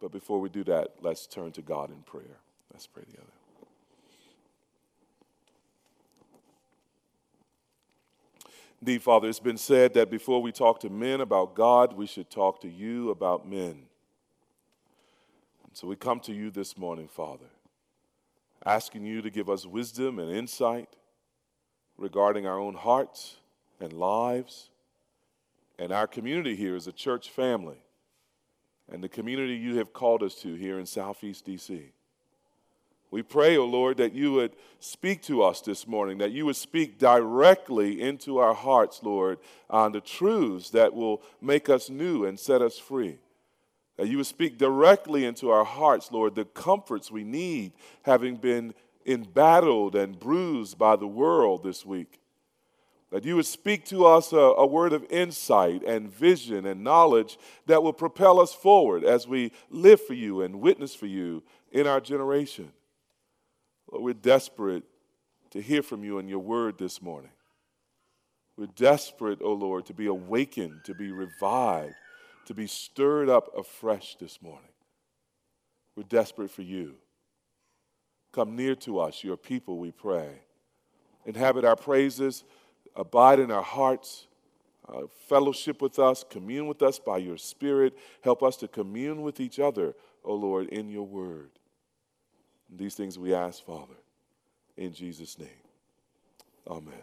But before we do that, let's turn to God in prayer. Let's pray together. Indeed, Father, it's been said that before we talk to men about God, we should talk to you about men. And so we come to you this morning, Father, asking you to give us wisdom and insight regarding our own hearts and lives and our community here is a church family and the community you have called us to here in Southeast DC. We pray, O oh Lord, that you would speak to us this morning, that you would speak directly into our hearts, Lord, on the truths that will make us new and set us free. That you would speak directly into our hearts, Lord, the comforts we need, having been embattled and bruised by the world this week. That you would speak to us a, a, word of insight and vision and knowledge that will propel us forward as we live for you and witness for you in our generation. Lord, we're desperate to hear from you and your word this morning. We're desperate, O oh Lord, to be awakened, to be revived, to be stirred up afresh this morning. We're desperate for you. Come near to us, your people, we pray. Inhabit our praises, abide in our hearts, uh, fellowship with us, commune with us by your Spirit. Help us to commune with each other, O Lord, in your word. And these things we ask, Father, in Jesus' name. Amen.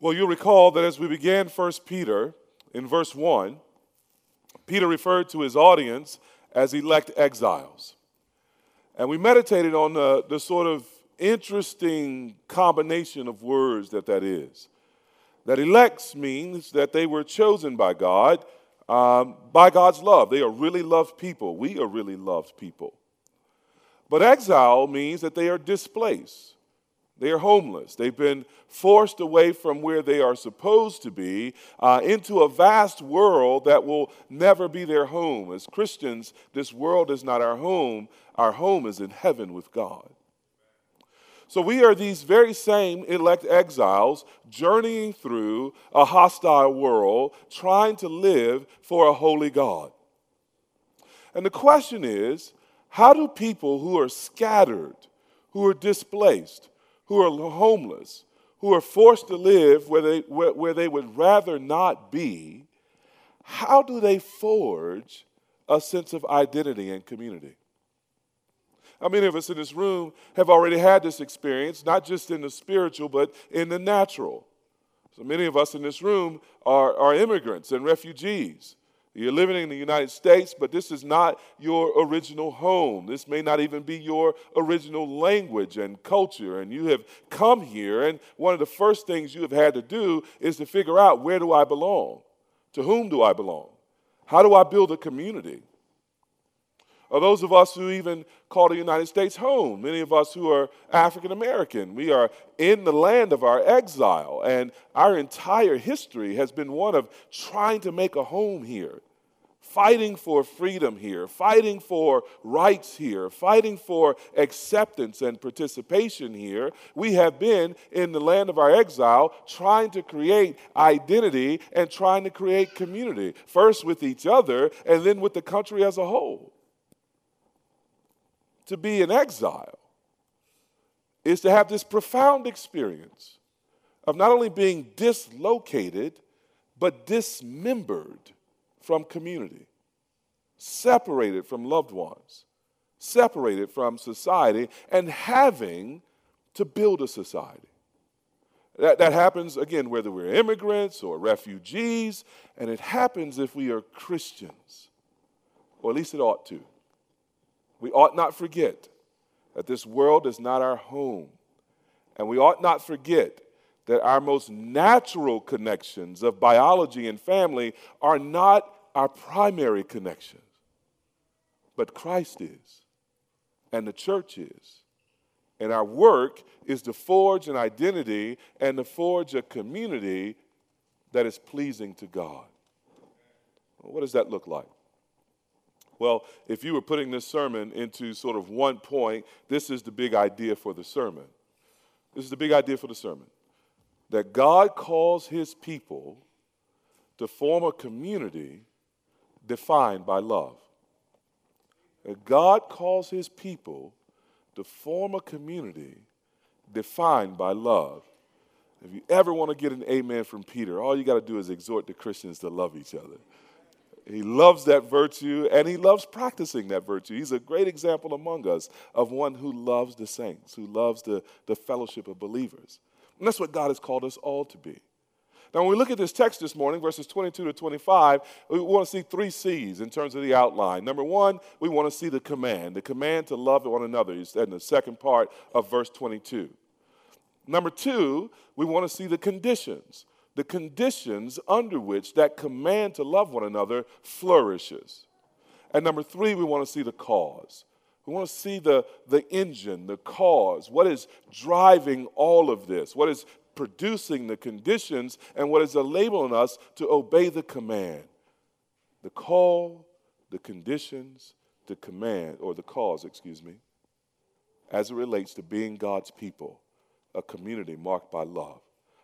Well, you'll recall that as we began 1 Peter in verse 1, Peter referred to his audience as elect exiles. And we meditated on the, the sort of interesting combination of words that that is. That elects means that they were chosen by God um, by God's love. They are really loved people. We are really loved people. But exile means that they are displaced. They are homeless. They've been forced away from where they are supposed to be uh, into a vast world that will never be their home. As Christians, this world is not our home. Our home is in heaven with God. So we are these very same elect exiles journeying through a hostile world, trying to live for a holy God. And the question is how do people who are scattered, who are displaced, who are homeless, who are forced to live where they, where, where they would rather not be, how do they forge a sense of identity and community? How many of us in this room have already had this experience, not just in the spiritual, but in the natural? So many of us in this room are, are immigrants and refugees. You're living in the United States, but this is not your original home. This may not even be your original language and culture. And you have come here, and one of the first things you have had to do is to figure out where do I belong? To whom do I belong? How do I build a community? Or those of us who even call the United States home, many of us who are African American, we are in the land of our exile, and our entire history has been one of trying to make a home here, fighting for freedom here, fighting for rights here, fighting for acceptance and participation here. We have been in the land of our exile trying to create identity and trying to create community, first with each other and then with the country as a whole to be in exile is to have this profound experience of not only being dislocated, but dismembered from community, separated from loved ones, separated from society, and having to build a society. That, that happens, again, whether we're immigrants or refugees, and it happens if we are Christians, or at least it ought to. We ought not forget that this world is not our home. And we ought not forget that our most natural connections of biology and family are not our primary connections, but Christ is, and the church is. And our work is to forge an identity and to forge a community that is pleasing to God. What does that look like? Well, if you were putting this sermon into sort of one point, this is the big idea for the sermon. This is the big idea for the sermon that God calls his people to form a community defined by love. That God calls his people to form a community defined by love. If you ever want to get an amen from Peter, all you got to do is exhort the Christians to love each other. He loves that virtue and he loves practicing that virtue. He's a great example among us of one who loves the saints, who loves the, the fellowship of believers. And that's what God has called us all to be. Now, when we look at this text this morning, verses 22 to 25, we want to see three C's in terms of the outline. Number one, we want to see the command, the command to love one another. He said in the second part of verse 22. Number two, we want to see the conditions, the conditions under which that command to love one another flourishes. And number three, we want to see the cause. We want to see the, the engine, the cause. What is driving all of this? What is producing the conditions and what is enabling us to obey the command. The call, the conditions, the command, or the cause, excuse me, as it relates to being God's people, a community marked by love.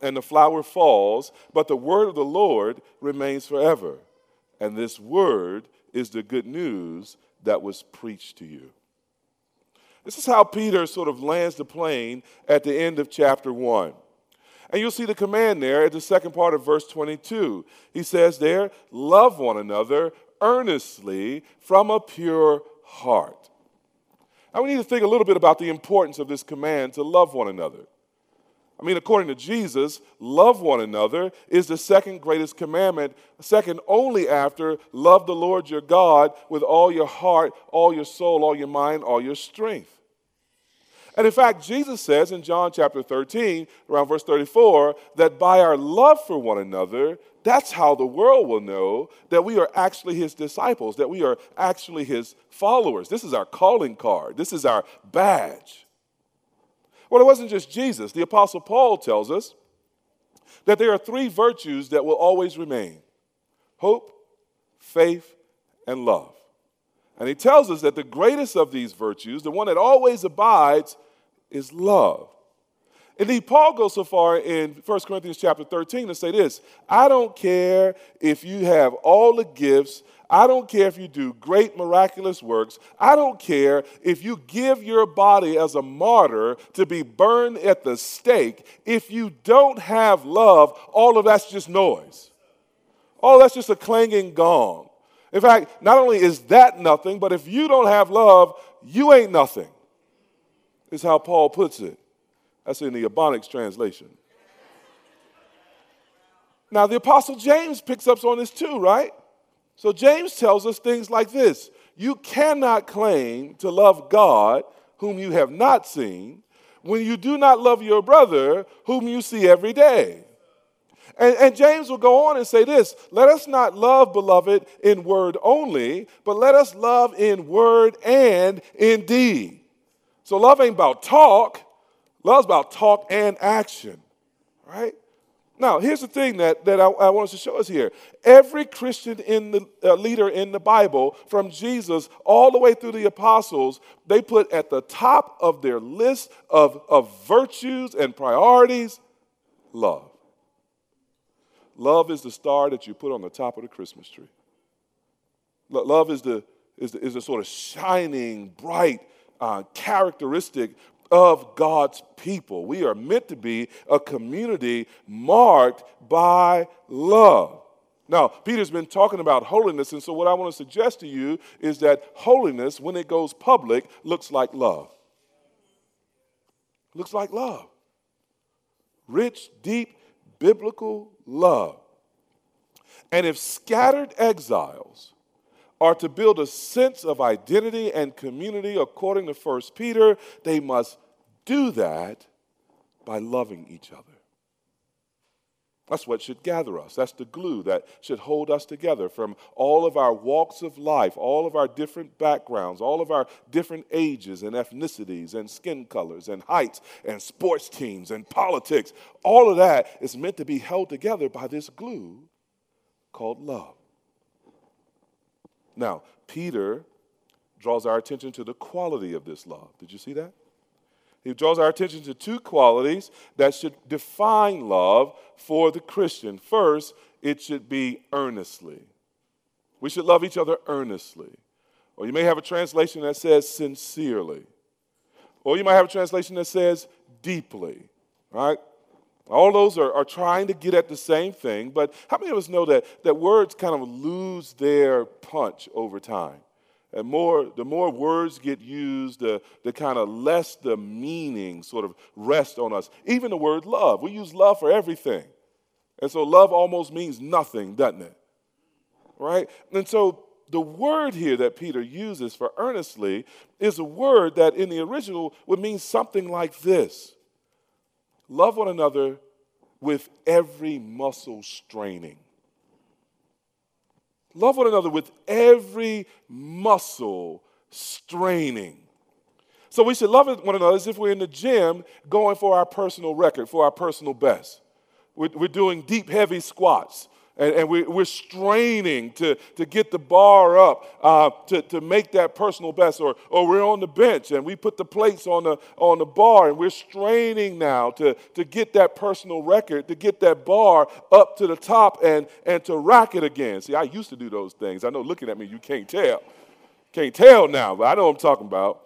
and the flower falls, but the word of the Lord remains forever. And this word is the good news that was preached to you. This is how Peter sort of lands the plane at the end of chapter 1. And you'll see the command there at the second part of verse 22. He says there, love one another earnestly from a pure heart. Now we need to think a little bit about the importance of this command to love one another. I mean, according to Jesus, love one another is the second greatest commandment, second only after love the Lord your God with all your heart, all your soul, all your mind, all your strength. And in fact, Jesus says in John chapter 13, around verse 34, that by our love for one another, that's how the world will know that we are actually his disciples, that we are actually his followers. This is our calling card, this is our badge. Well, it wasn't just Jesus. The Apostle Paul tells us that there are three virtues that will always remain hope, faith, and love. And he tells us that the greatest of these virtues, the one that always abides, is love. Indeed, Paul goes so far in 1 Corinthians chapter 13 to say this I don't care if you have all the gifts. I don't care if you do great miraculous works. I don't care if you give your body as a martyr to be burned at the stake. If you don't have love, all of that's just noise. All that's just a clanging gong. In fact, not only is that nothing, but if you don't have love, you ain't nothing, is how Paul puts it. That's in the Ebonics translation. Now, the Apostle James picks up on this too, right? So, James tells us things like this You cannot claim to love God whom you have not seen when you do not love your brother whom you see every day. And, and, James will go on and say this Let us not love, beloved, in word only, but let us love in word and in deed. So love ain't about talk, love's about talk and action, right? Now, here's the thing that, that I, I want us to show us here. Every Christian in the uh, leader in the Bible, from Jesus all the way through the apostles, they put at the top of their list of, of virtues and priorities love. Love is the star that you put on the top of the Christmas tree. Love is the, is the, is the sort of shining, bright uh, characteristic of God's people. We are meant to be a community marked by love. Now, Peter's been talking about holiness, and so what I want to suggest to you is that holiness, when it goes public, looks like love. Looks like love. Rich, deep, biblical love. And if scattered exiles are to build a sense of identity and community according to 1 Peter, they must do that by loving each other. That's what should gather us. That's the glue that should hold us together from all of our walks of life, all of our different backgrounds, all of our different ages and ethnicities and skin colors and heights and sports teams and politics. All of that is meant to be held together by this glue called love. Now, Peter draws our attention to the quality of this love. Did you see that? He draws our attention to two qualities that should define love for the Christian. First, it should be earnestly. We should love each other earnestly. Or you may have a translation that says sincerely. Or you might have a translation that says deeply, right? All those are, are trying to get at the same thing, but how many of us know that, that words kind of lose their punch over time? And more, the more words get used, the, the kind of less the meaning sort of rests on us. Even the word love, we use love for everything. And so love almost means nothing, doesn't it? Right? And so the word here that Peter uses for earnestly is a word that in the original would mean something like this Love one another with every muscle straining. Love one another with every muscle straining. So we should love one another as if we're in the gym going for our personal record, for our personal best. We're, we're doing deep, heavy squats. And, and we, are straining to, to get the bar up uh, to, to make that personal best. Or, or we're on the bench and we put the plates on the, on the bar and we're straining now to, to get that personal record, to get that bar up to the top and, and to rack it again. See, I used to do those things. I know looking at me, you can't tell. Can't tell now, but I know what I'm talking about.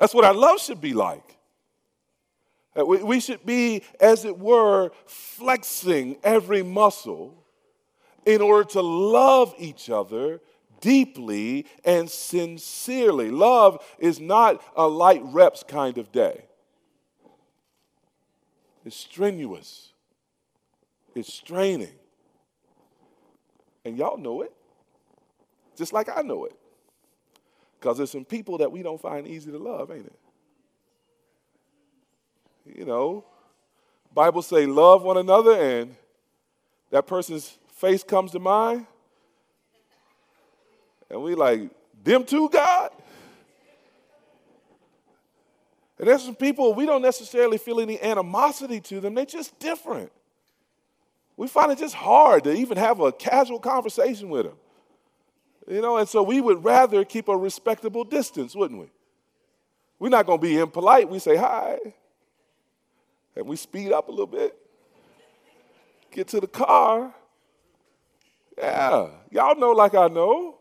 That's what our love should be like. Uh, we should be, as it were, flexing every muscle in order to love each other deeply and sincerely. Love is not a light reps kind of day, it's strenuous, it's straining. And y'all know it, just like I know it. Because there's some people that we don't find easy to love, ain't it? You know, Bible say love one another and that person's face comes to mind. And we like, them too, God? And there's some people we don't necessarily feel any animosity to them, they're just different. We find it just hard to even have a casual conversation with them. You know, and so we would rather keep a respectable distance, wouldn't we? We're not going to be impolite. We say hi and we speed up a little bit, get to the car. Yeah, y'all know like I know.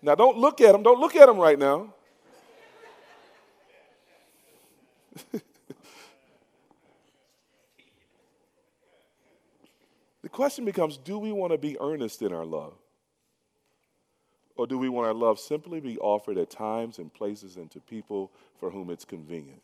Now don't look at them. Don't look at them right now. the question becomes do we want to be earnest in our love? Or do we want our love simply be offered at times and places and to people for whom it's convenient?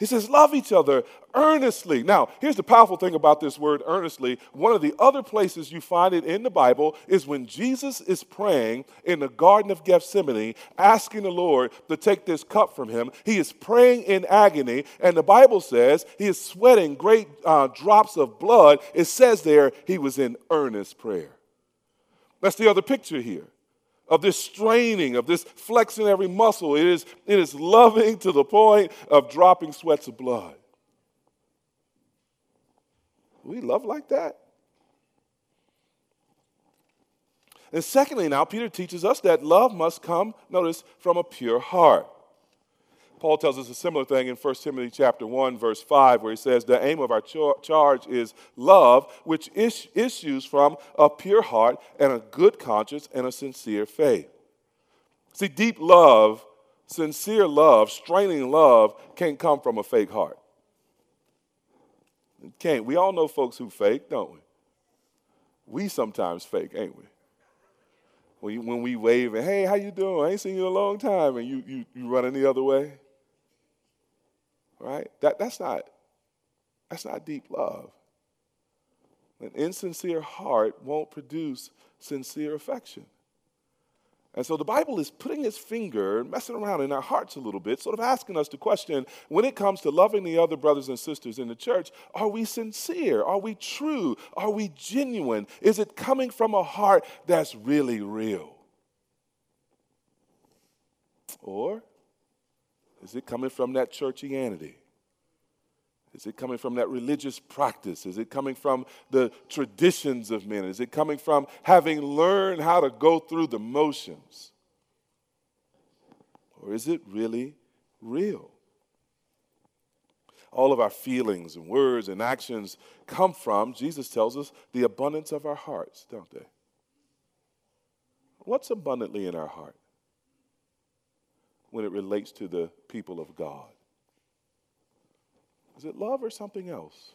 He says, love each other earnestly. Now, here's the powerful thing about this word earnestly. One of the other places you find it in the Bible is when Jesus is praying in the Garden of Gethsemane, asking the Lord to take this cup from him. He is praying in agony, and the Bible says he is sweating great uh, drops of blood. It says there he was in earnest prayer. That's the other picture here of this straining, of this flexing every muscle. It is, it is loving to the point of dropping sweats of blood. We love like that. And secondly, now, Peter teaches us that love must come, notice, from a pure heart. Paul tells us a similar thing in 1 Timothy chapter 1 verse 5 where he says the aim of our charge is love which is- issues from a pure heart and a good conscience and a sincere faith. See deep love, sincere love, straining love can't come from a fake heart. It can't. We all know folks who fake, don't we? We sometimes fake, ain't we? When, when we wave and hey, how you doing? I ain't seen you in a long time, and you you you running the other way right? That, that's, not, that's not deep love. An insincere heart won't produce sincere affection. And so the Bible is putting its finger, messing around in our hearts a little bit, sort of asking us to question when it comes to loving the other brothers and sisters in the church, are we sincere? Are we true? Are we genuine? Is it coming from a heart that's really real? Or is it coming from that churchianity? Is it coming from that religious practice? Is it coming from the traditions of men? Is it coming from having learned how to go through the motions? Or is it really real? All of our feelings and words and actions come from, Jesus tells us, the abundance of our hearts, don't they? What's abundantly in our heart when it relates to the people of God? Is it love or something else?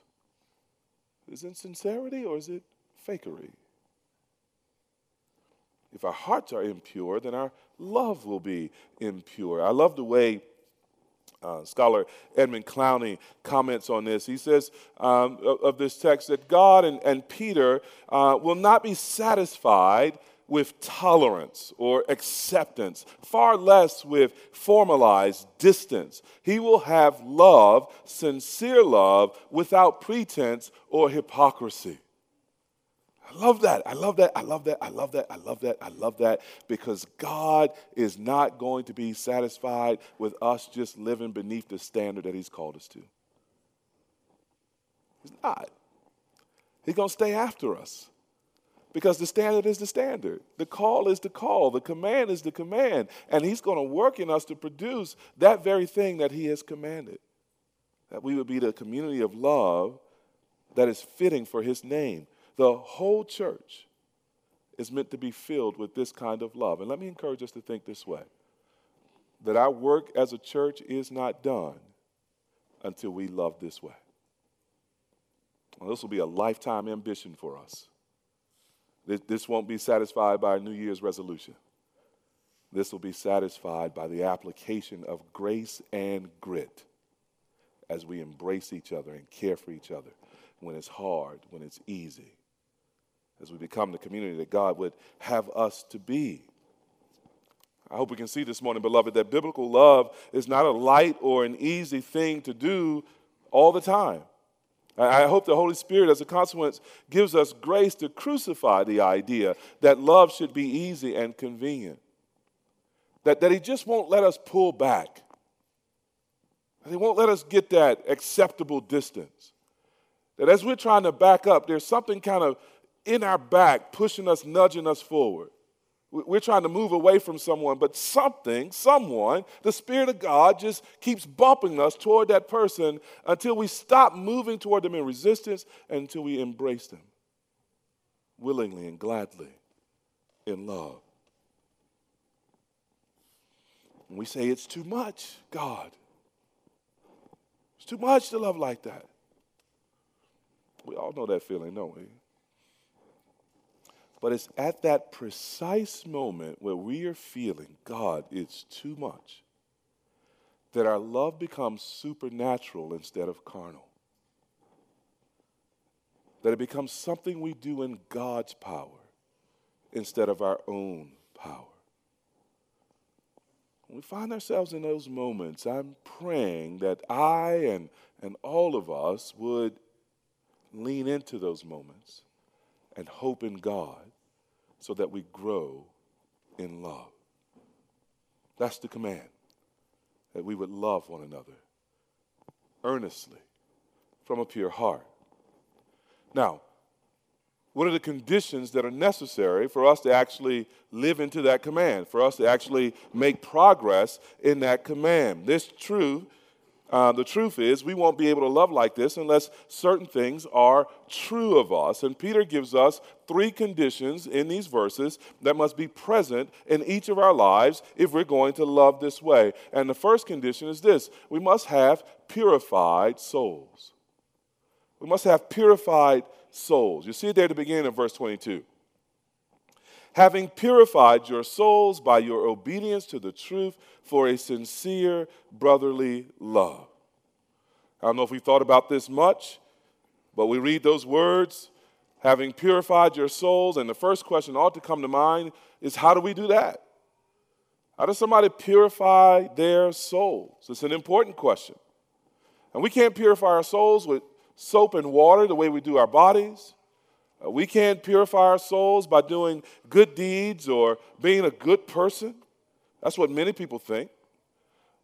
Is it sincerity or is it fakery? If our hearts are impure, then our love will be impure. I love the way uh, scholar Edmund Clowney comments on this. He says um, of, this text that God and, and Peter uh, will not be satisfied with tolerance or acceptance, far less with formalized distance. He will have love, sincere love, without pretense or hypocrisy. I love that. I love that. I love that. I love that. I love that. I love that because God is not going to be satisfied with us just living beneath the standard that He's called us to. He's not. He's going to stay after us because the standard is the standard. The call is the call. The command is the command. And He's going to work in us to produce that very thing that He has commanded. That we would be the community of love that is fitting for His name. The whole church is meant to be filled with this kind of love. And let me encourage us to think this way that our work as a church is not done until we love this way. Well, this will be a lifetime ambition for us this won't be satisfied by a New Year's resolution. This will be satisfied by the application of grace and grit as we embrace each other and care for each other when it's hard, when it's easy, as we become the community that God would have us to be. I hope we can see this morning, beloved, that biblical love is not a light or an easy thing to do all the time. I hope the Holy Spirit, as a consequence, gives us grace to crucify the idea that love should be easy and convenient. That, that He just won't let us pull back. That He won't let us get that acceptable distance. That as we're trying to back up, there's something kind of in our back pushing us, nudging us forward. We're trying to move away from someone, but something, someone, the Spirit of God just keeps bumping us toward that person until we stop moving toward them in resistance and until we embrace them willingly and gladly in love. And we say it's too much, God. It's too much to love like that. We all know that feeling, don't we? But it's at that precise moment where we are feeling, God, it's too much, that our love becomes supernatural instead of carnal. That it becomes something we do in God's power instead of our own power. When we find ourselves in those moments, I'm praying that I and, and all of us would lean into those moments and hope in God so that we grow in love. That's the command, that we would love one another earnestly from a pure heart. Now, what are the conditions that are necessary for us to actually live into that command, for us to actually make progress in that command? This truth uh, the truth is, we won't be able to love like this unless certain things are true of us. And Peter gives us three conditions in these verses that must be present in each of our lives if we're going to love this way. And the first condition is this we must have purified souls. We must have purified souls. You see it there at the beginning of verse 22 having purified your souls by your obedience to the truth for a sincere brotherly love. I don't know if we've thought about this much, but we read those words, having purified your souls, and the first question ought to come to mind is how do we do that? How does somebody purify their souls? It's an important question. And we can't purify our souls with soap and water the way we do our bodies. Uh, we can't purify our souls by doing good deeds or being a good person. That's what many people think.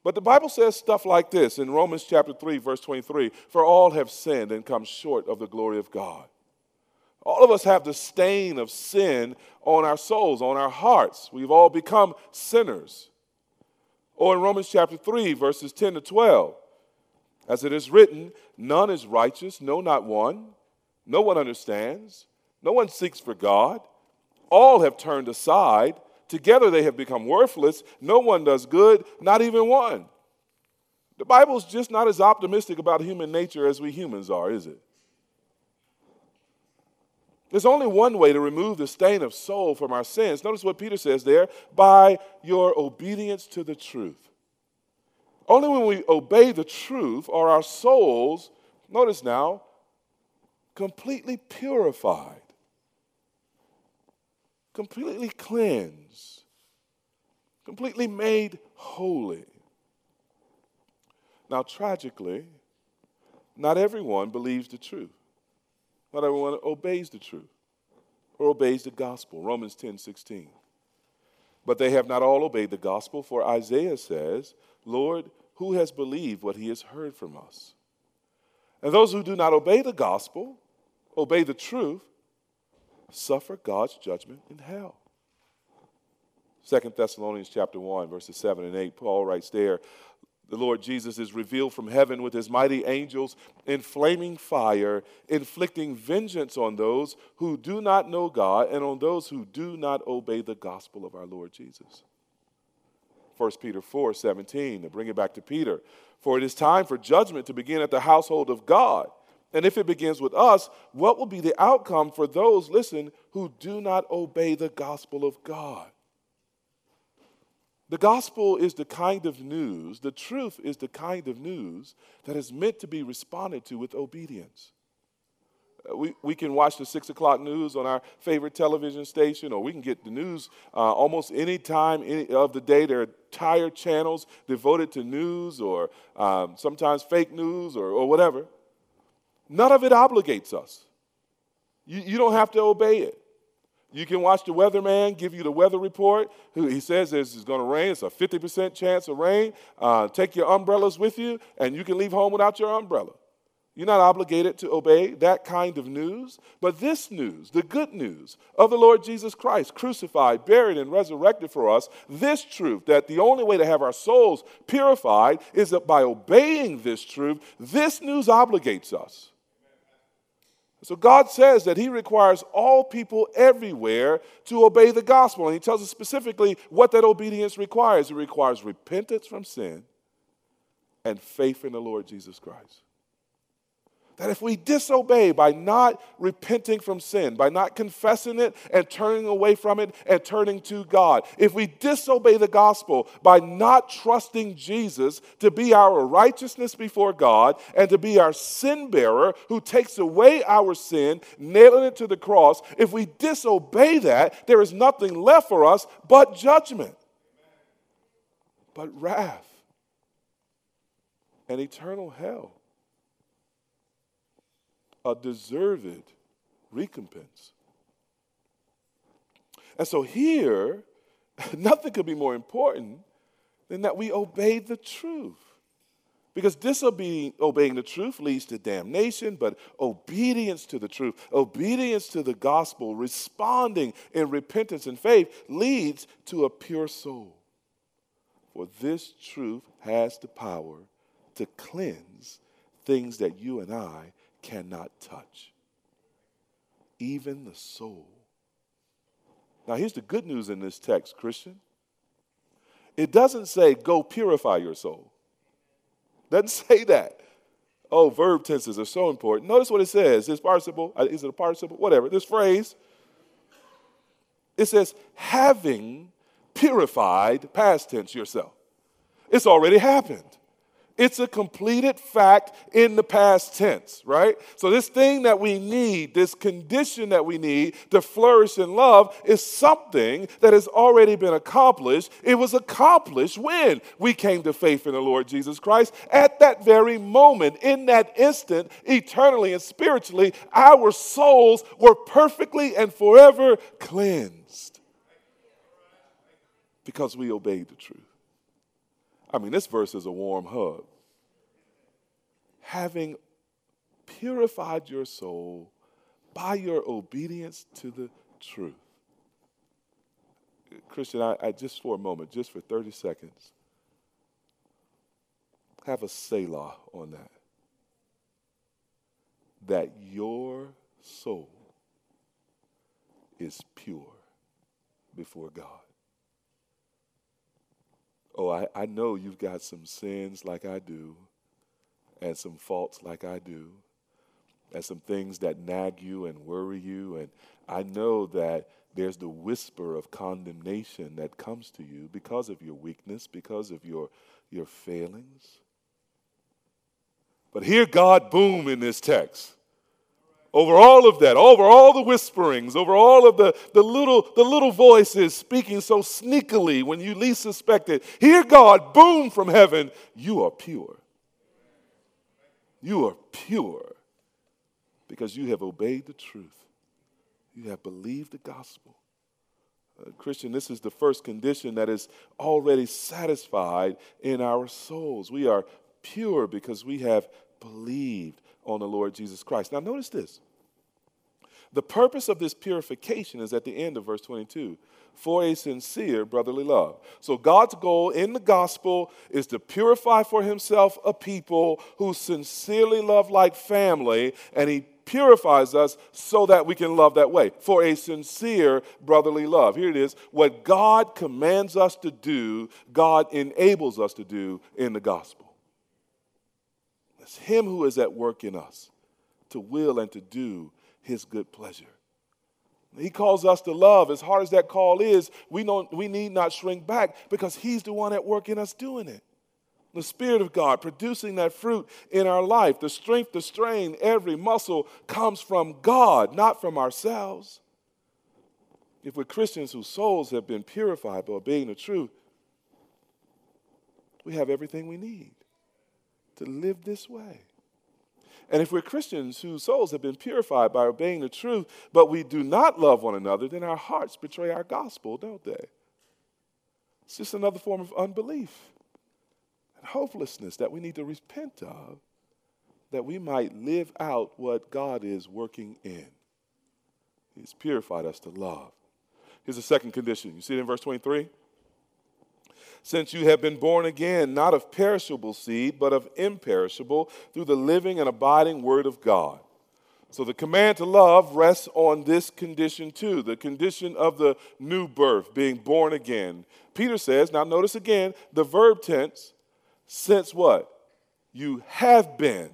But the Bible says stuff like this in Romans chapter 3, verse 23 For all have sinned and come short of the glory of God. All of us have the stain of sin on our souls, on our hearts. We've all become sinners. Or in Romans chapter 3, verses 10 to 12, as it is written, None is righteous, no, not one. No one understands. No one seeks for God. All have turned aside. Together they have become worthless. No one does good, not even one. The Bible's just not as optimistic about human nature as we humans are, is it? There's only one way to remove the stain of soul from our sins. Notice what Peter says there by your obedience to the truth. Only when we obey the truth are our souls, notice now, completely purified, completely cleansed, completely made holy. Now, tragically, not everyone believes the truth. Not everyone obeys the truth or obeys the gospel. Romans 10 16. But they have not all obeyed the gospel, for Isaiah says, Lord, who has believed what he has heard from us? And those who do not obey the gospel, obey the truth, suffer God's judgment in hell. Second Thessalonians chapter 1, verses 7 and 8, Paul writes there, the Lord Jesus is revealed from heaven with his mighty angels in flaming fire, inflicting vengeance on those who do not know God and on those who do not obey the gospel of our Lord Jesus. 1 Peter 4 17, to bring it back to Peter. For it is time for judgment to begin at the household of God. And if it begins with us, what will be the outcome for those, listen, who do not obey the gospel of God? The gospel is the kind of news, the truth is the kind of news that is meant to be responded to with obedience. Uh, we, we can watch the six o'clock news on our favorite television station, or we can get the news uh, almost any time any of the day. There are entire channels devoted to news, or um, sometimes fake news, or, or whatever. None of it obligates us. You, you don't have to obey it. You can watch the weatherman give you the weather report. He says it's going to rain. It's a 50% chance of rain. Uh, take your umbrellas with you, and you can leave home without your umbrella. You're not obligated to obey that kind of news. But this news, the good news of the Lord Jesus Christ, crucified, buried, and resurrected for us, this truth that the only way to have our souls purified is that by obeying this truth, this news obligates us. So God says that He requires all people everywhere to obey the gospel. And He tells us specifically what that obedience requires it requires repentance from sin and faith in the Lord Jesus Christ that if we disobey by not repenting from sin, by not confessing it and turning away from it and turning to God, if we disobey the gospel by not trusting Jesus to be our righteousness before God and to be our sin bearer who takes away our sin, nailing it to the cross, if we disobey that, there is nothing left for us but judgment, but wrath and eternal hell a deserved recompense. And so here, nothing could be more important than that we obey the truth. Because disobeying obeying the truth leads to damnation, but obedience to the truth, obedience to the gospel, responding in repentance and faith leads to a pure soul. For this truth has the power to cleanse things that you and I cannot touch, even the soul. Now, here's the good news in this text, Christian. It doesn't say, go purify your soul. Doesn't say that. Oh, verb tenses are so important. Notice what it says. This participle, uh, is it a participle? Whatever. This phrase, it says, having purified, past tense, yourself. It's already happened. It's a completed fact in the past tense, right? So, this thing that we need, this condition that we need to flourish in love, is something that has already been accomplished. It was accomplished when we came to faith in the Lord Jesus Christ. At that very moment, in that instant, eternally and spiritually, our souls were perfectly and forever cleansed because we obeyed the truth. I mean, this verse is a warm hug. Having purified your soul by your obedience to the truth. Christian, I, I, just for a moment, just for 30 seconds, have a Selah on that. That your soul is pure before God. Oh, I, I know you've got some sins like I do, and some faults like I do, and some things that nag you and worry you. And I know that there's the whisper of condemnation that comes to you because of your weakness, because of your, your failings. But hear God boom in this text over all of that, over all the whisperings, over all of the, the, little, the little voices speaking so sneakily when you least suspect it. Hear God boom from heaven, you are pure. You are pure because you have obeyed the truth. You have believed the gospel. Uh, Christian, this is the first condition that is already satisfied in our souls. We are pure because we have believed on the Lord Jesus Christ. Now, notice this. The purpose of this purification is at the end of verse 22 for a sincere brotherly love. So, God's goal in the gospel is to purify for himself a people who sincerely love like family, and he purifies us so that we can love that way for a sincere brotherly love. Here it is what God commands us to do, God enables us to do in the gospel. It's Him who is at work in us to will and to do His good pleasure. He calls us to love. As hard as that call is, we, don't, we need not shrink back because He's the one at work in us doing it. The Spirit of God producing that fruit in our life. The strength to strain every muscle comes from God, not from ourselves. If we're Christians whose souls have been purified by obeying the truth, we have everything we need to live this way. And if we're Christians whose souls have been purified by obeying the truth, but we do not love one another, then our hearts betray our gospel, don't they? It's just another form of unbelief and hopelessness that we need to repent of, that we might live out what God is working in. He's purified us to love. Here's the second condition. You see it in verse 23? Since you have been born again, not of perishable seed, but of imperishable, through the living and abiding Word of God. So the command to love rests on this condition too the condition of the new birth, being born again. Peter says, now notice again the verb tense, since what? You have been.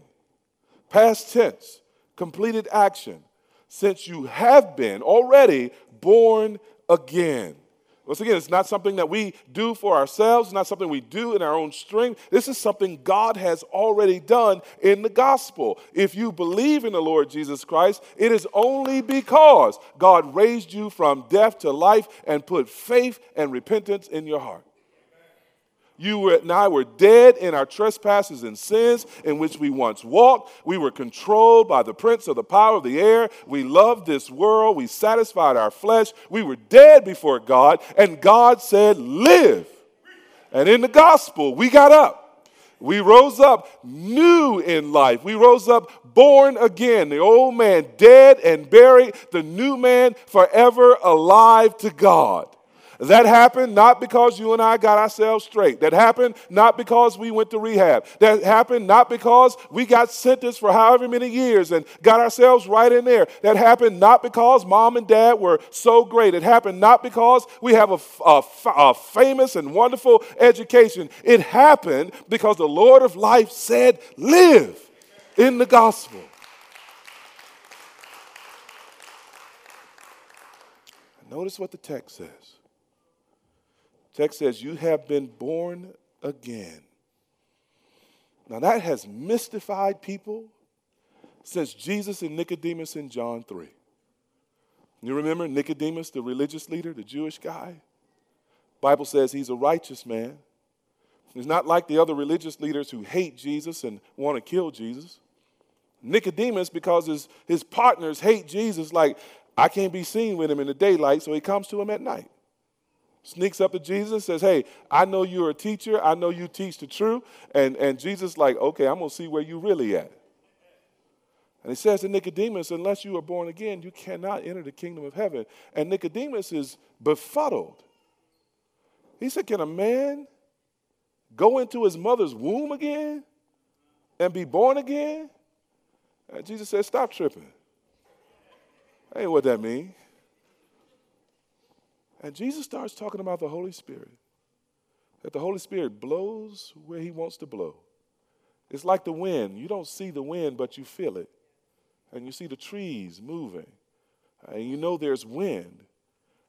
Past tense, completed action. Since you have been already born again. Once again, it's not something that we do for ourselves, not something we do in our own strength. This is something God has already done in the gospel. If you believe in the Lord Jesus Christ, it is only because God raised you from death to life and put faith and repentance in your heart. You and I were dead in our trespasses and sins in which we once walked. We were controlled by the prince of the power of the air. We loved this world. We satisfied our flesh. We were dead before God, and God said, Live. And in the gospel, we got up. We rose up new in life. We rose up born again. The old man dead and buried, the new man forever alive to God. That happened not because you and I got ourselves straight. That happened not because we went to rehab. That happened not because we got sentenced for however many years and got ourselves right in there. That happened not because mom and dad were so great. It happened not because we have a, a, a famous and wonderful education. It happened because the Lord of life said, Live in the gospel. Notice what the text says. Text says, You have been born again. Now, that has mystified people since Jesus and Nicodemus in John 3. You remember Nicodemus, the religious leader, the Jewish guy? Bible says he's a righteous man. He's not like the other religious leaders who hate Jesus and want to kill Jesus. Nicodemus, because his, his partners hate Jesus, like, I can't be seen with him in the daylight, so he comes to him at night. Sneaks up to Jesus, says, Hey, I know you're a teacher. I know you teach the truth. And, and Jesus, like, okay, I'm going to see where you really at. And he says to Nicodemus, Unless you are born again, you cannot enter the kingdom of heaven. And Nicodemus is befuddled. He said, Can a man go into his mother's womb again and be born again? And Jesus said, Stop tripping. That ain't what that means. And Jesus starts talking about the Holy Spirit. That the Holy Spirit blows where he wants to blow. It's like the wind. You don't see the wind, but you feel it. And you see the trees moving. And you know there's wind.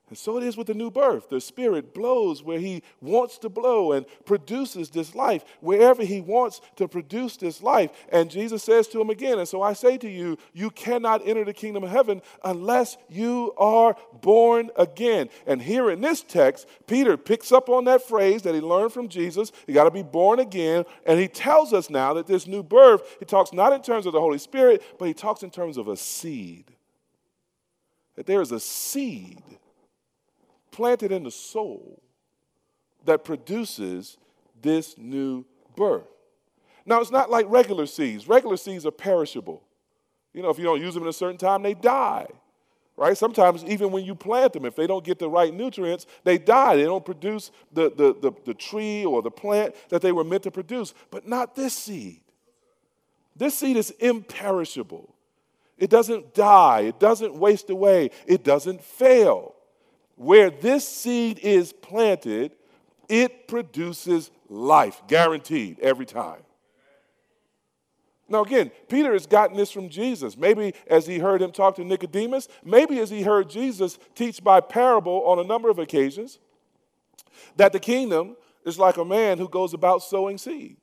And so it is with the new birth. The Spirit blows where He wants to blow and produces this life wherever He wants to produce this life. And Jesus says to him again, and so I say to you, you cannot enter the kingdom of heaven unless you are born again. And here in this text, Peter picks up on that phrase that he learned from Jesus you got to be born again. And he tells us now that this new birth, he talks not in terms of the Holy Spirit, but he talks in terms of a seed. That there is a seed planted in the soul that produces this new birth. Now, it's not like regular seeds. Regular seeds are perishable. You know, if you don't use them in a certain time, they die. Right? Sometimes, even when you plant them, if they don't get the right nutrients, they die. They don't produce the, the, the, the tree or the plant that they were meant to produce. But not this seed. This seed is imperishable. It doesn't die, it doesn't waste away, it doesn't fail where this seed is planted, it produces life, guaranteed every time. Now, again, Peter has gotten this from Jesus. Maybe as he heard him talk to Nicodemus, maybe as he heard Jesus teach by parable on a number of occasions, that the kingdom is like a man who goes about sowing seed.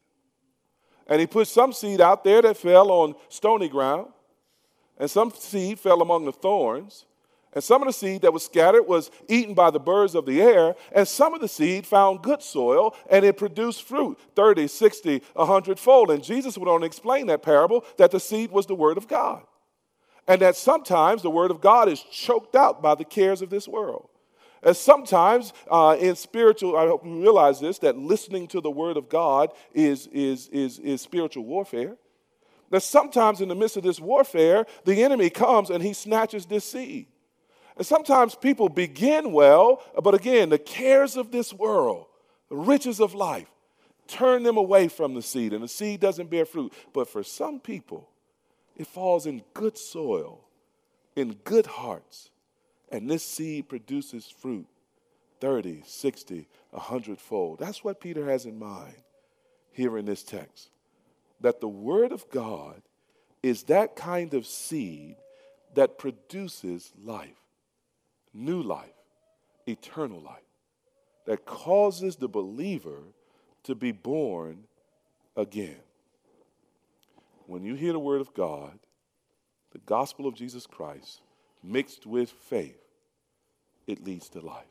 And he put some seed out there that fell on stony ground, and some seed fell among the thorns, and some of the seed that was scattered was eaten by the birds of the air, and some of the seed found good soil, and it produced fruit 30, 60, 100 fold. And Jesus went on to explain that parable that the seed was the word of God. And that sometimes the word of God is choked out by the cares of this world. And sometimes uh, in spiritual, I hope you realize this, that listening to the word of God is, is, is, is spiritual warfare. That sometimes in the midst of this warfare, the enemy comes and he snatches this seed. And sometimes people begin well, but again, the cares of this world, the riches of life, turn them away from the seed, and the seed doesn't bear fruit. But for some people, it falls in good soil, in good hearts, and this seed produces fruit 30, 60, 100 fold. That's what Peter has in mind here in this text. That the Word of God is that kind of seed that produces life new life, eternal life, that causes the believer to be born again. When you hear the word of God, the gospel of Jesus Christ, mixed with faith, it leads to life.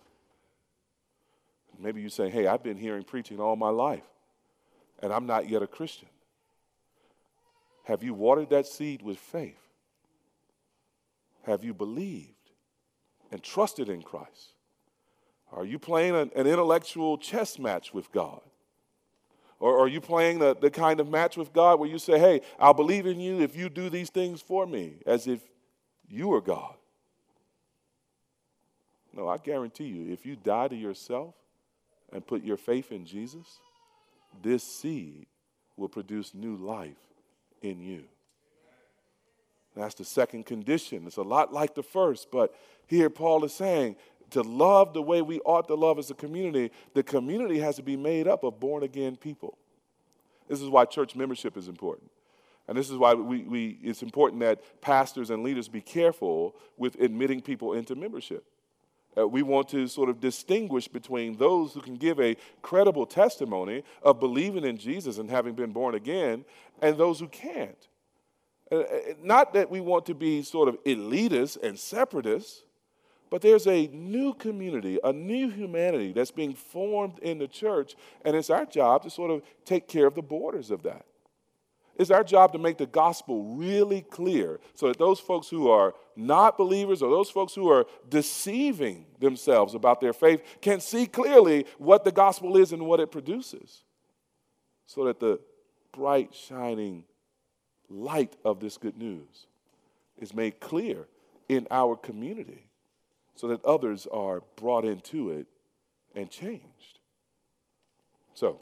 Maybe you say, hey, I've been hearing preaching all my life, and I'm not yet a Christian. Have you watered that seed with faith? Have you believed? And trusted in Christ? Are you playing an, intellectual chess match with God? Or are you playing the, the kind of match with God where you say, hey, I'll believe in you if you do these things for me, as if you are God? No, I guarantee you, if you die to yourself and put your faith in Jesus, this seed will produce new life in you. That's the second condition. It's a lot like the first, but here Paul is saying to love the way we ought to love as a community, the community has to be made up of born again people. This is why church membership is important. And this is why we, we, it's important that pastors and leaders be careful with admitting people into membership. Uh, we want to sort of distinguish between those who can give a credible testimony of believing in Jesus and having been born again and those who can't. Uh, uh not that we want to be sort of elitists and separatists, but there's a new community, a new humanity that's being formed in the church, and it's our job to sort of take care of the borders of that. It's our job to make the gospel really clear so that those folks who are not believers or those folks who are deceiving themselves about their faith can see clearly what the gospel is and what it produces. So that the bright, shining light of this good news is made clear in our community so that others are brought into it and changed. So,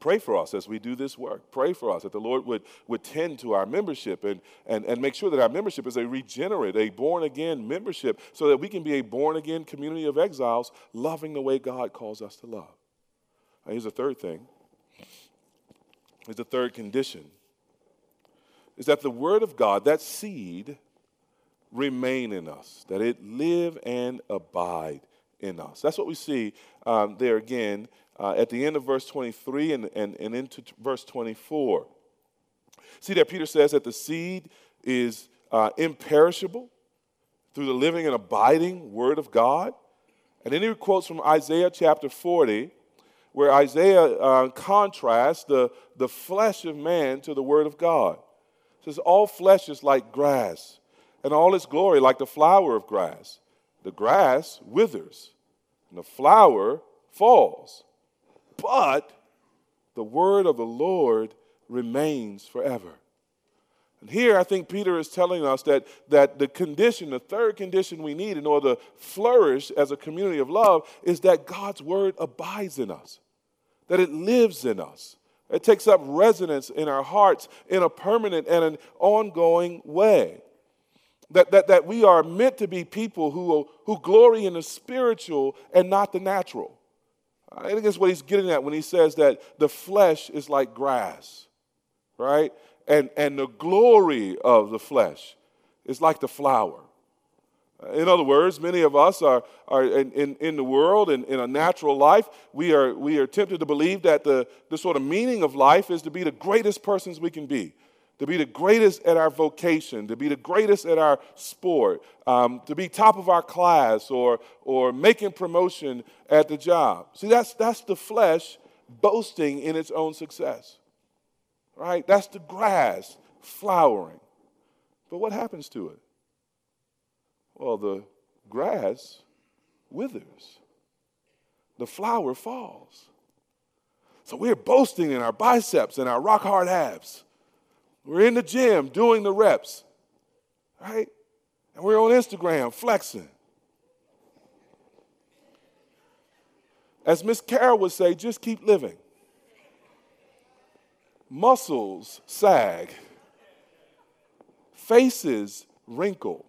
pray for us as we do this work. Pray for us that the Lord would, would tend to our membership and, and, and make sure that our membership is a regenerate, a born again membership, so that we can be a born again community of exiles loving the way God calls us to love. Here's the third thing. Here's the third condition is that the Word of God, that seed, remain in us, that it live and abide in us. That's what we see um, there again uh, at the end of verse 23 and, and, and into t- verse 24. See that Peter says that the seed is uh, imperishable through the living and abiding Word of God. And then he quotes from Isaiah chapter 40, where Isaiah uh, contrasts the, the flesh of man to the Word of God. It says, All flesh is like grass, and all its glory like the flower of grass. The grass withers, and the flower falls but the word of the Lord remains forever. And here I think Peter is telling us that, that the condition, the third condition we need in order to flourish as a community of love is that God's word abides in us, that it lives in us. It takes up residence in our hearts in a permanent and an ongoing way. That, that, that we are meant to be people who, who glory in the spiritual and not the natural. I think that's what he's getting at when he says that the flesh is like grass, right? And, and the glory of the flesh is like the flower. In other words, many of us are, are in, in, in the world in, in a natural life, we are, we are tempted to believe that the, the sort of meaning of life is to be the greatest persons we can be to be the greatest at our vocation, to be the greatest at our sport, um, to be top of our class, or, or making promotion at the job. See, that's, that's the flesh boasting in its own success, right? That's the grass flowering. But what happens to it? Well, the grass withers, the flower falls. So we're boasting in our biceps and our rock hard abs we're in the gym doing the reps, right? And we're on Instagram flexing. As Miss Carol would say, just keep living. Muscles sag, faces wrinkle,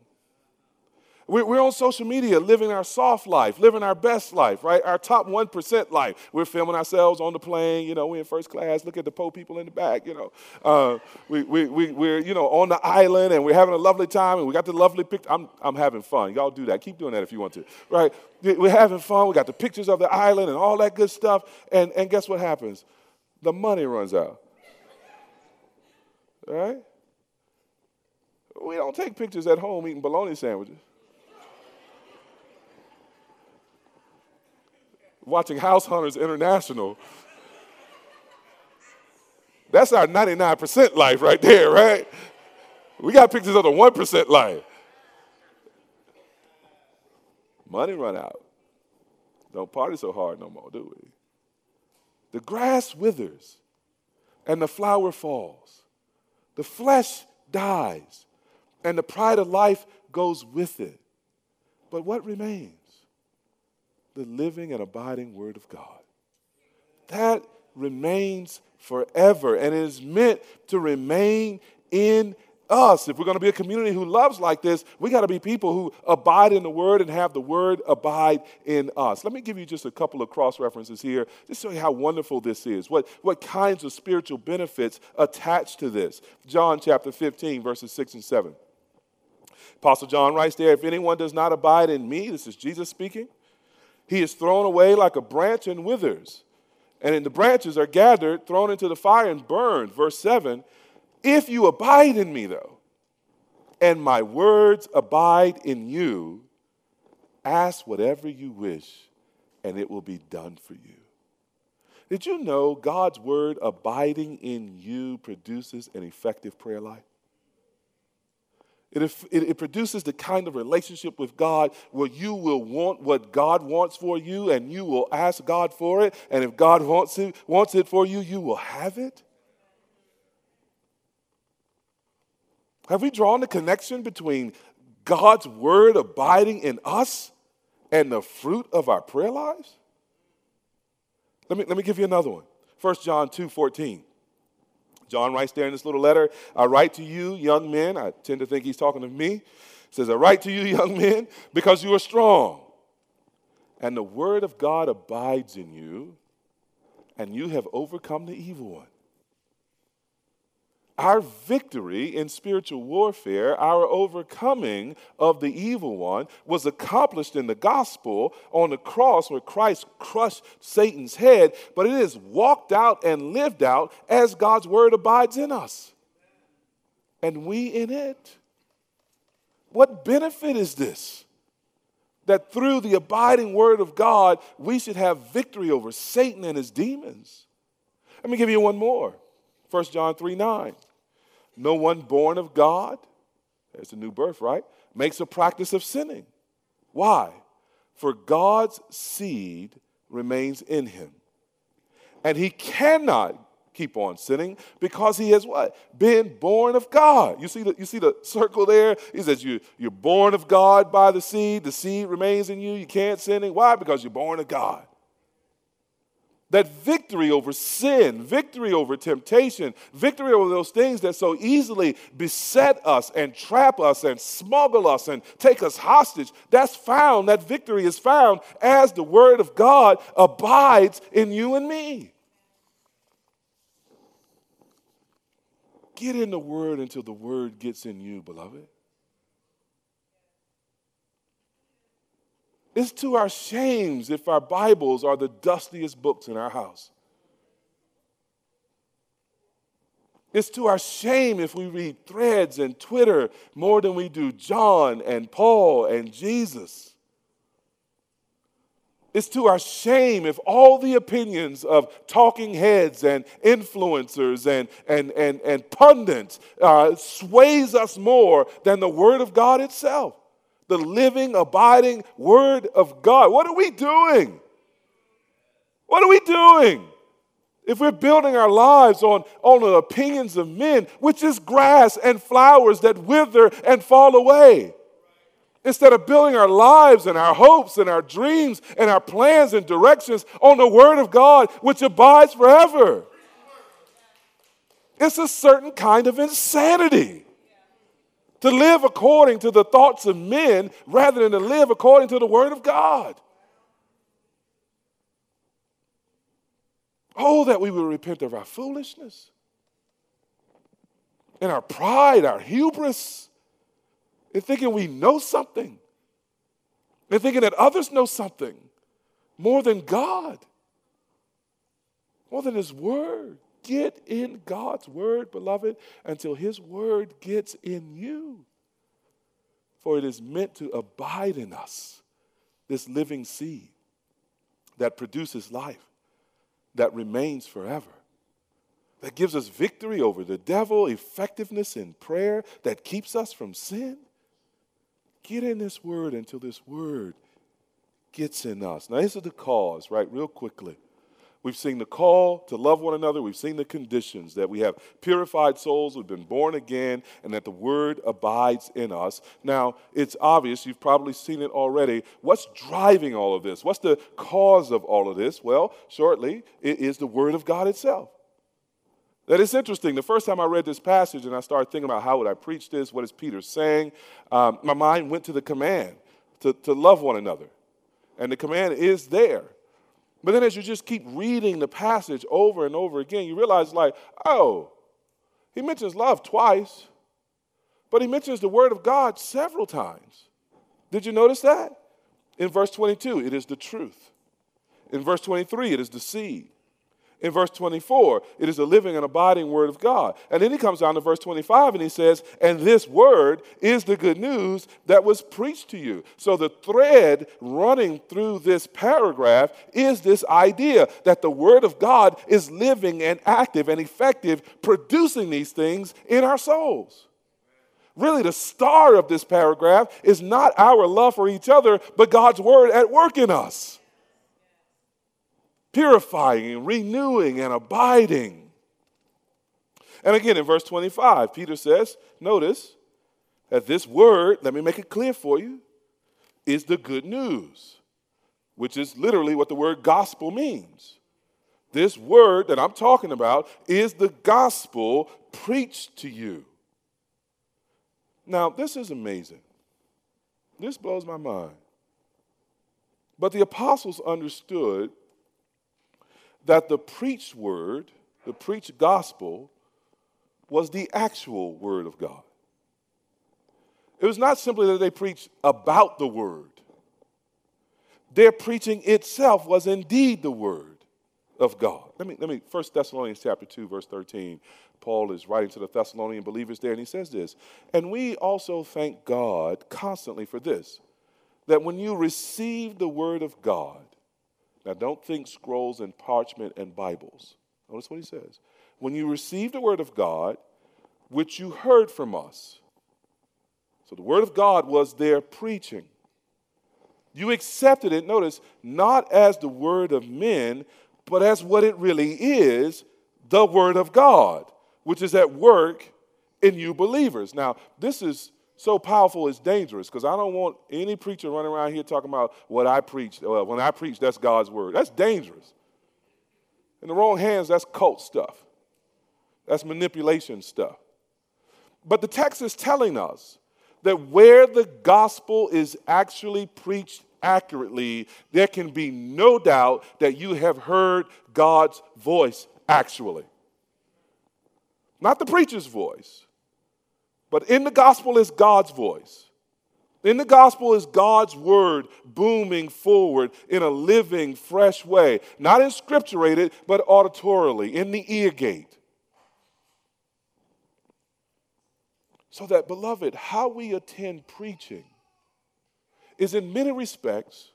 we're on social media living our soft life, living our best life, right? Our top 1% life. We're filming ourselves on the plane, you know, we're in first class, look at the poor people in the back, you know. Uh, we, we, we, we're, you know, on the island and we're having a lovely time and we got the lovely picture. I'm, I'm having fun. Y'all do that. Keep doing that if you want to, right? We're having fun. We got the pictures of the island and all that good stuff. And, and guess what happens? The money runs out, right? We don't take pictures at home eating bologna sandwiches. Watching House Hunters International. That's our 99% life right there, right? We got pictures of the 1% life. Money run out. Don't party so hard no more, do we? The grass withers and the flower falls. The flesh dies and the pride of life goes with it. But what remains? The living and abiding Word of God. That remains forever and it is meant to remain in us. If we're going to be a community who loves like this, we got to be people who abide in the Word and have the Word abide in us. Let me give you just a couple of cross references here, just show you how wonderful this is, what, what kinds of spiritual benefits attached to this. John chapter 15, verses 6 and 7. Apostle John writes there, if anyone does not abide in me, this is Jesus speaking, he is thrown away like a branch and withers. And in the branches are gathered, thrown into the fire and burned. Verse 7 If you abide in me, though, and my words abide in you, ask whatever you wish, and it will be done for you. Did you know God's word abiding in you produces an effective prayer life? It, it, it, produces the kind of relationship with God where you will want what God wants for you and you will ask God for it. And if God wants it, wants it for you, you will have it. Have we drawn the connection between God's word abiding in us and the fruit of our prayer lives? Let me, let me give you another one. 1 John 2 14. John writes there in this little letter, I write to you, young men. I tend to think he's talking to me. He says, I write to you, young men, because you are strong. And the word of God abides in you, and you have overcome the evil one. Our victory in spiritual warfare, our overcoming of the evil one, was accomplished in the gospel on the cross where Christ crushed Satan's head, but it is walked out and lived out as God's word abides in us. And we in it. What benefit is this? That through the abiding word of God, we should have victory over Satan and his demons. Let me give you one more 1 John 3 9. No one born of God, there's a new birth, right? Makes a practice of sinning. Why? For God's seed remains in him. And he cannot keep on sinning because he has what? Been born of God. You see the, you see the circle there? He says you, you're born of God by the seed. The seed remains in you. You can't sin. Why? Because you're born of God that victory over sin, victory over temptation, victory over those things that so easily beset us and trap us and smuggle us and take us hostage, that's found, that victory is found as the Word of God abides in you and me. Get in the Word until the Word gets in you, beloved. It's to our shames if our Bibles are the dustiest books in our house. It's to our shame if we read threads and Twitter more than we do John and Paul and Jesus. It's to our shame if all the opinions of talking heads and influencers and, and, and, and pundits uh, sways us more than the Word of God itself the living, abiding Word of God. What are we doing? What are we doing? If we're building our lives on, on the opinions of men, which is grass and flowers that wither and fall away, instead of building our lives and our hopes and our dreams and our plans and directions on the Word of God, which abides forever. It's a certain kind of insanity to live according to the thoughts of men rather than to live according to the Word of God. Oh, that we would repent of our foolishness and our pride, our hubris, and thinking we know something, and thinking that others know something more than God, more than His Word. Get in God's word, beloved, until his word gets in you. For it is meant to abide in us, this living seed that produces life, that remains forever, that gives us victory over the devil, effectiveness in prayer, that keeps us from sin. Get in this word until this word gets in us. Now, this is the cause, right, real quickly We've seen the call to love one another. We've seen the conditions that we have purified souls, we've been born again, and that the word abides in us. Now, it's obvious, you've probably seen it already. What's driving all of this? What's the cause of all of this? Well, shortly, it is the word of God itself. That is interesting. The first time I read this passage and I started thinking about how would I preach this, what is Peter saying, um, my mind went to the command to, to love one another. And the command is there. But then as you just keep reading the passage over and over again, you realize, like, oh, he mentions love twice. But he mentions the word of God several times. Did you notice that? In verse 22, it is the truth. In verse 23, it is the seed. In verse 24, it is a living and abiding word of God. And then he comes down to verse 25 and he says, And this word is the good news that was preached to you. So the thread running through this paragraph is this idea that the word of God is living and active and effective, producing these things in our souls. Really, the star of this paragraph is not our love for each other, but God's word at work in us purifying, renewing, and abiding. And again, in verse 25, Peter says, notice that this word, let me make it clear for you, is the good news, which is literally what the word gospel means. This word that I'm talking about is the gospel preached to you. Now, this is amazing. This blows my mind. But the apostles understood that the preached word, the preached gospel, was the actual word of God. It was not simply that they preached about the word, their preaching itself was indeed the word of God. Let me, let me, 1 Thessalonians chapter 2, verse 13. Paul is writing to the Thessalonian believers there, and he says this, and we also thank God constantly for this, that when you receive the word of God, now, don't think scrolls and parchment and Bibles. Notice what he says. When you received the word of God, which you heard from us. So the word of God was their preaching. You accepted it, notice, not as the word of men, but as what it really is the word of God, which is at work in you believers. Now, this is so powerful it's dangerous because I don't want any preacher running around here talking about what I preach. Well, uh, when I preach, that's God's word. That's dangerous. In the wrong hands, that's cult stuff, that's manipulation stuff. But the text is telling us that where the gospel is actually preached accurately, there can be no doubt that you have heard God's voice actually. Not the preacher's voice, but in the gospel is God's voice. In the gospel is God's word booming forward in a living, fresh way, not inscripturated, but auditorily, in the ear gate. So that, beloved, how we attend preaching is in many respects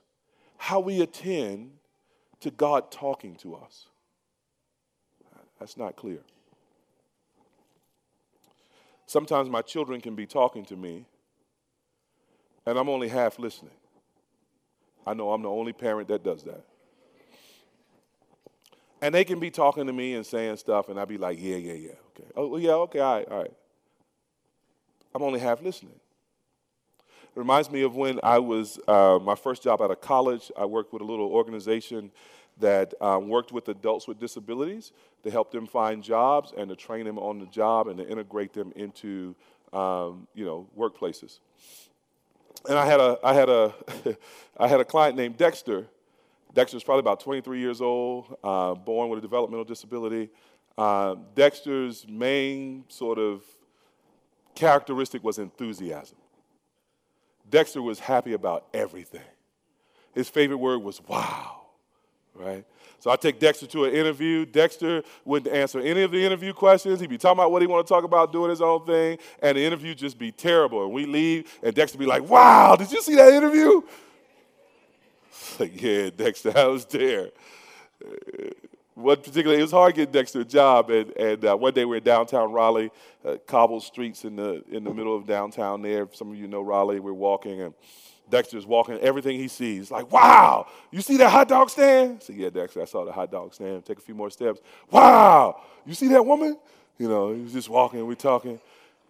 how we attend to God talking to us. That's not clear. Sometimes my children can be talking to me, and I'm only half listening. I know I'm the only parent that does that. And they can be talking to me and saying stuff, and I'd be like, yeah, yeah, yeah, okay. Oh, yeah, okay, all right, all right. I'm only half listening. It reminds me of when I was, uh, my first job out of college, I worked with a little organization that um, worked with adults with disabilities to help them find jobs and to train them on the job and to integrate them into um, you know workplaces. And I had a I had a I had a client named Dexter. Dexter's probably about 23 years old, uh, born with a developmental disability. Uh, Dexter's main sort of characteristic was enthusiasm. Dexter was happy about everything. His favorite word was wow right? So I take Dexter to an interview. Dexter wouldn't answer any of the interview questions. He'd be talking about what he want to talk about, doing his own thing, and the interview just be terrible. And we leave, and Dexter be like, "Wow, did you see that interview?" like, yeah, Dexter, I was there. One particularly, it was hard getting Dexter a job, and, and uh, one day we were downtown Raleigh, uh, cobbled streets in the in the middle of downtown. There, some of you know Raleigh. We're walking, and Dexter's walking, everything he sees, like, wow, you see that hot dog stand? Said, yeah, Dexter, I saw the hot dog stand. Take a few more steps. Wow, you see that woman? You know, he was just walking, we're talking.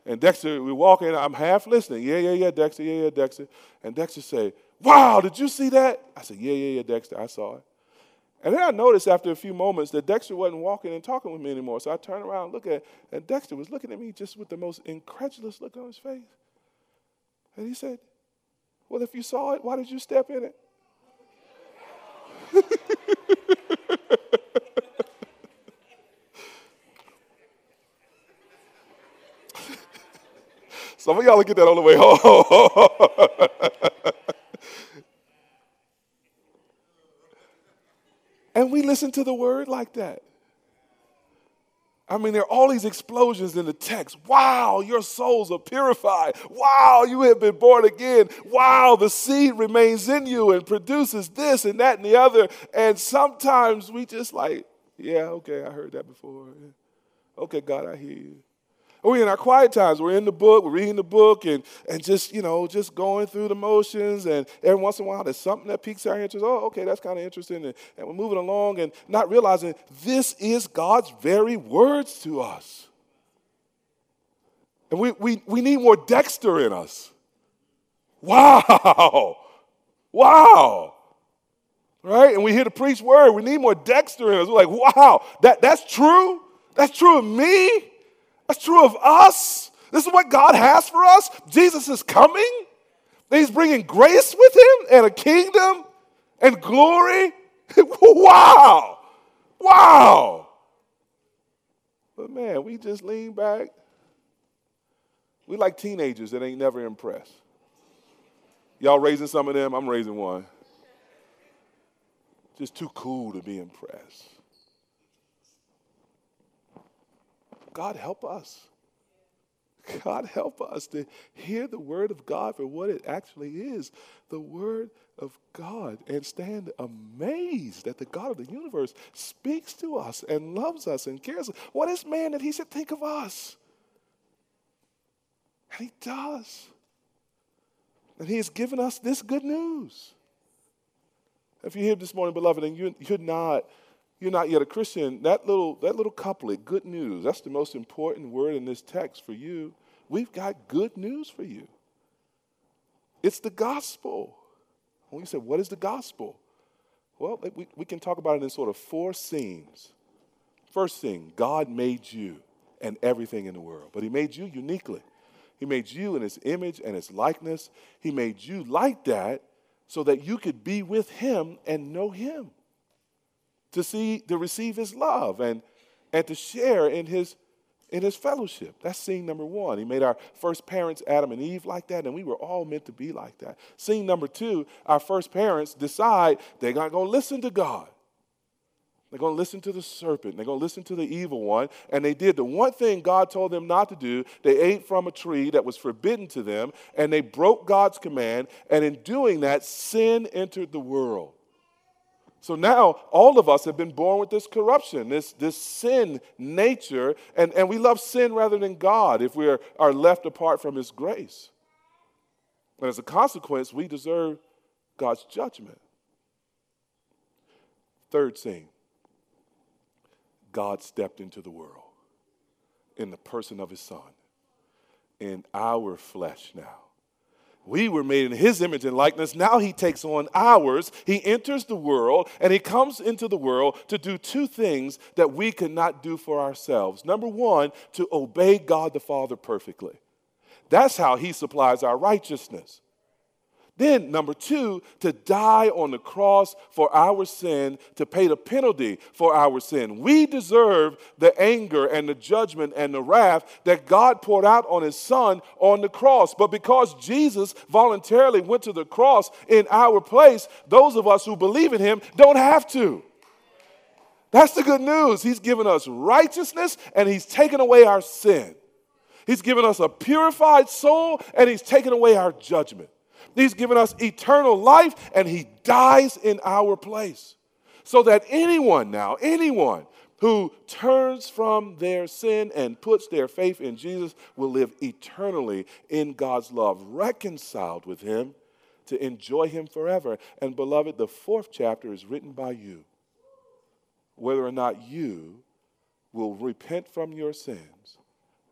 And Dexter, we're walking, I'm half listening. Yeah, yeah, yeah, Dexter, yeah, yeah, Dexter. And Dexter said, wow, did you see that? I said, yeah, yeah, yeah, Dexter, I saw it. And then I noticed after a few moments that Dexter wasn't walking and talking with me anymore. So I turned around and looked at, and Dexter was looking at me just with the most incredulous look on his face. And he said, well, if you saw it, why did you step in it? Some of y'all will get that on the way home. and we listen to the word like that. I mean, there are all these explosions in the text. Wow, your souls are purified. Wow, you have been born again. Wow, the seed remains in you and produces this and that and the other. And sometimes we just like, yeah, okay, I heard that before. Okay, God, I hear you. Oh, we're in our quiet times. We're in the book, we're reading the book, and, and just, you know, just going through the motions. And every once in a while, there's something that piques our interest. Oh, okay, that's kind of interesting. And, and we're moving along and not realizing this is God's very words to us. And we, we, we need more Dexter in us. Wow. Wow. Right? And we hear the preach word. We need more Dexter in us. We're like, wow, that, that's true? That's true of me? That's true of us. This is what God has for us. Jesus is coming. He's bringing grace with him and a kingdom and glory. wow. Wow. But man, we just lean back. We like teenagers that ain't never impressed. Y'all raising some of them? I'm raising one. Just too cool to be impressed. God help us. God help us to hear the word of God for what it actually is the word of God and stand amazed that the God of the universe speaks to us and loves us and cares. What is man that he should think of us? And he does. And he has given us this good news. If you're here this morning, beloved, and you, you're not you're not yet a Christian, that little, that little couplet, good news, that's the most important word in this text for you. We've got good news for you. It's the gospel. When you say, what is the gospel? Well, we, we can talk about it in sort of four scenes. First thing, God made you and everything in the world, but He made you uniquely. He made you in His image and His likeness. He made you like that so that you could be with Him and know Him to see to receive his love and and to share in his in his fellowship. That's scene number one. He made our first parents, Adam and Eve, like that, and we were all meant to be like that. Scene number two, our first parents decide they're not going to listen to God. They're going to listen to the serpent. They're going to listen to the evil one. And they did the one thing God told them not to do. They ate from a tree that was forbidden to them, and they broke God's command. And in doing that, sin entered the world. So now all of us have been born with this corruption, this, this sin nature, and, and we love sin rather than God if we are, are left apart from His grace. And as a consequence, we deserve God's judgment. Third thing, God stepped into the world in the person of His Son, in our flesh now. We were made in his image and likeness. Now he takes on ours. He enters the world and he comes into the world to do two things that we could not do for ourselves. Number one, to obey God the Father perfectly. That's how he supplies our righteousness. Then, number two, to die on the cross for our sin, to pay the penalty for our sin. We deserve the anger and the judgment and the wrath that God poured out on his son on the cross. But because Jesus voluntarily went to the cross in our place, those of us who believe in him don't have to. That's the good news. He's given us righteousness and he's taken away our sin. He's given us a purified soul and he's taken away our judgment. He's given us eternal life and He dies in our place. So that anyone now, anyone who turns from their sin and puts their faith in Jesus will live eternally in God's love, reconciled with Him to enjoy Him forever. And beloved, the fourth chapter is written by you. Whether or not you will repent from your sins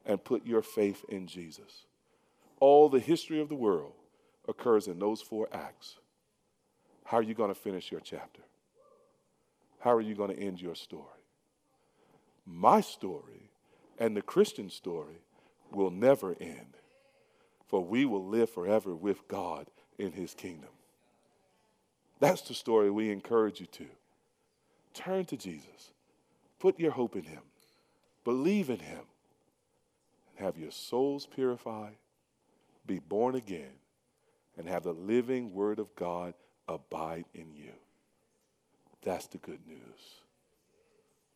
and put your faith in Jesus. All the history of the world occurs in those four acts. How are you going to finish your chapter? How are you going to end your story? My story and the Christian story will never end, for we will live forever with God in his kingdom. That's the story we encourage you to. Turn to Jesus, put your hope in him, believe in him, and have your souls purified be born again, and have the living Word of God abide in you. That's the good news.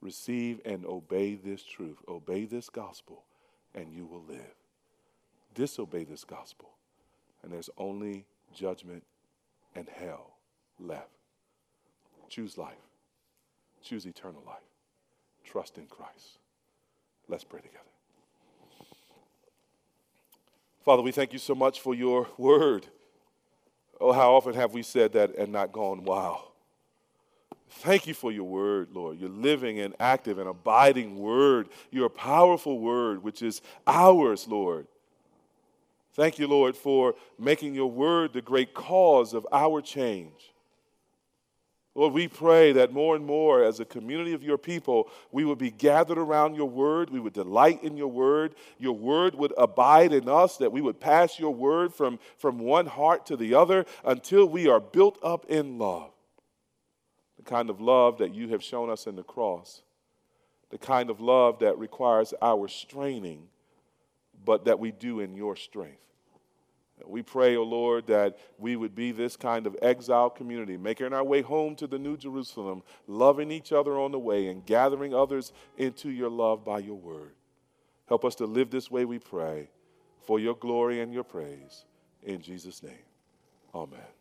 Receive and obey this truth. Obey this gospel, and you will live. Disobey this gospel, and there's only judgment and hell left. Choose life. Choose eternal life. Trust in Christ. Let's pray together. Father, we thank you so much for your word. Oh, how often have we said that and not gone, wow. Thank you for your word, Lord. Your living and active and abiding word, your powerful word, which is ours, Lord. Thank you, Lord, for making your word the great cause of our change. Lord, we pray that more and more as a community of your people, we would be gathered around your word. We would delight in your word. Your word would abide in us, that we would pass your word from, from one heart to the other until we are built up in love. The kind of love that you have shown us in the cross, the kind of love that requires our straining, but that we do in your strength. We pray, O oh Lord, that we would be this kind of exile community, making our way home to the New Jerusalem, loving each other on the way, and gathering others into your love by your word. Help us to live this way, we pray, for your glory and your praise. In Jesus' name, amen.